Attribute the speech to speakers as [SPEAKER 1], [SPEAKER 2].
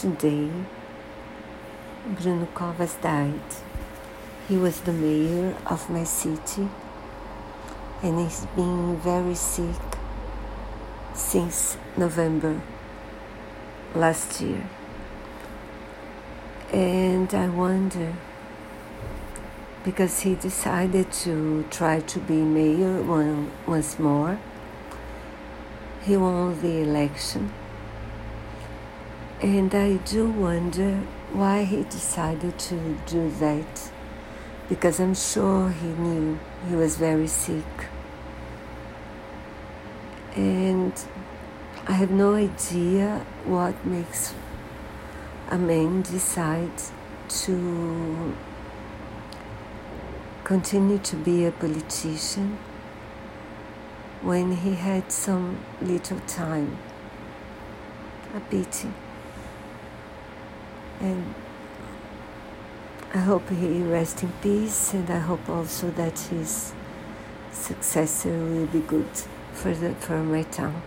[SPEAKER 1] Today, Bruno Covas died. He was the mayor of my city and he's been very sick since November last year. And I wonder because he decided to try to be mayor one, once more. He won the election and I do wonder why he decided to do that. Because I'm sure he knew he was very sick. And I have no idea what makes a man decide to continue to be a politician when he had some little time. A pity and I hope he rests in peace, and I hope also that his successor will be good for the for my town.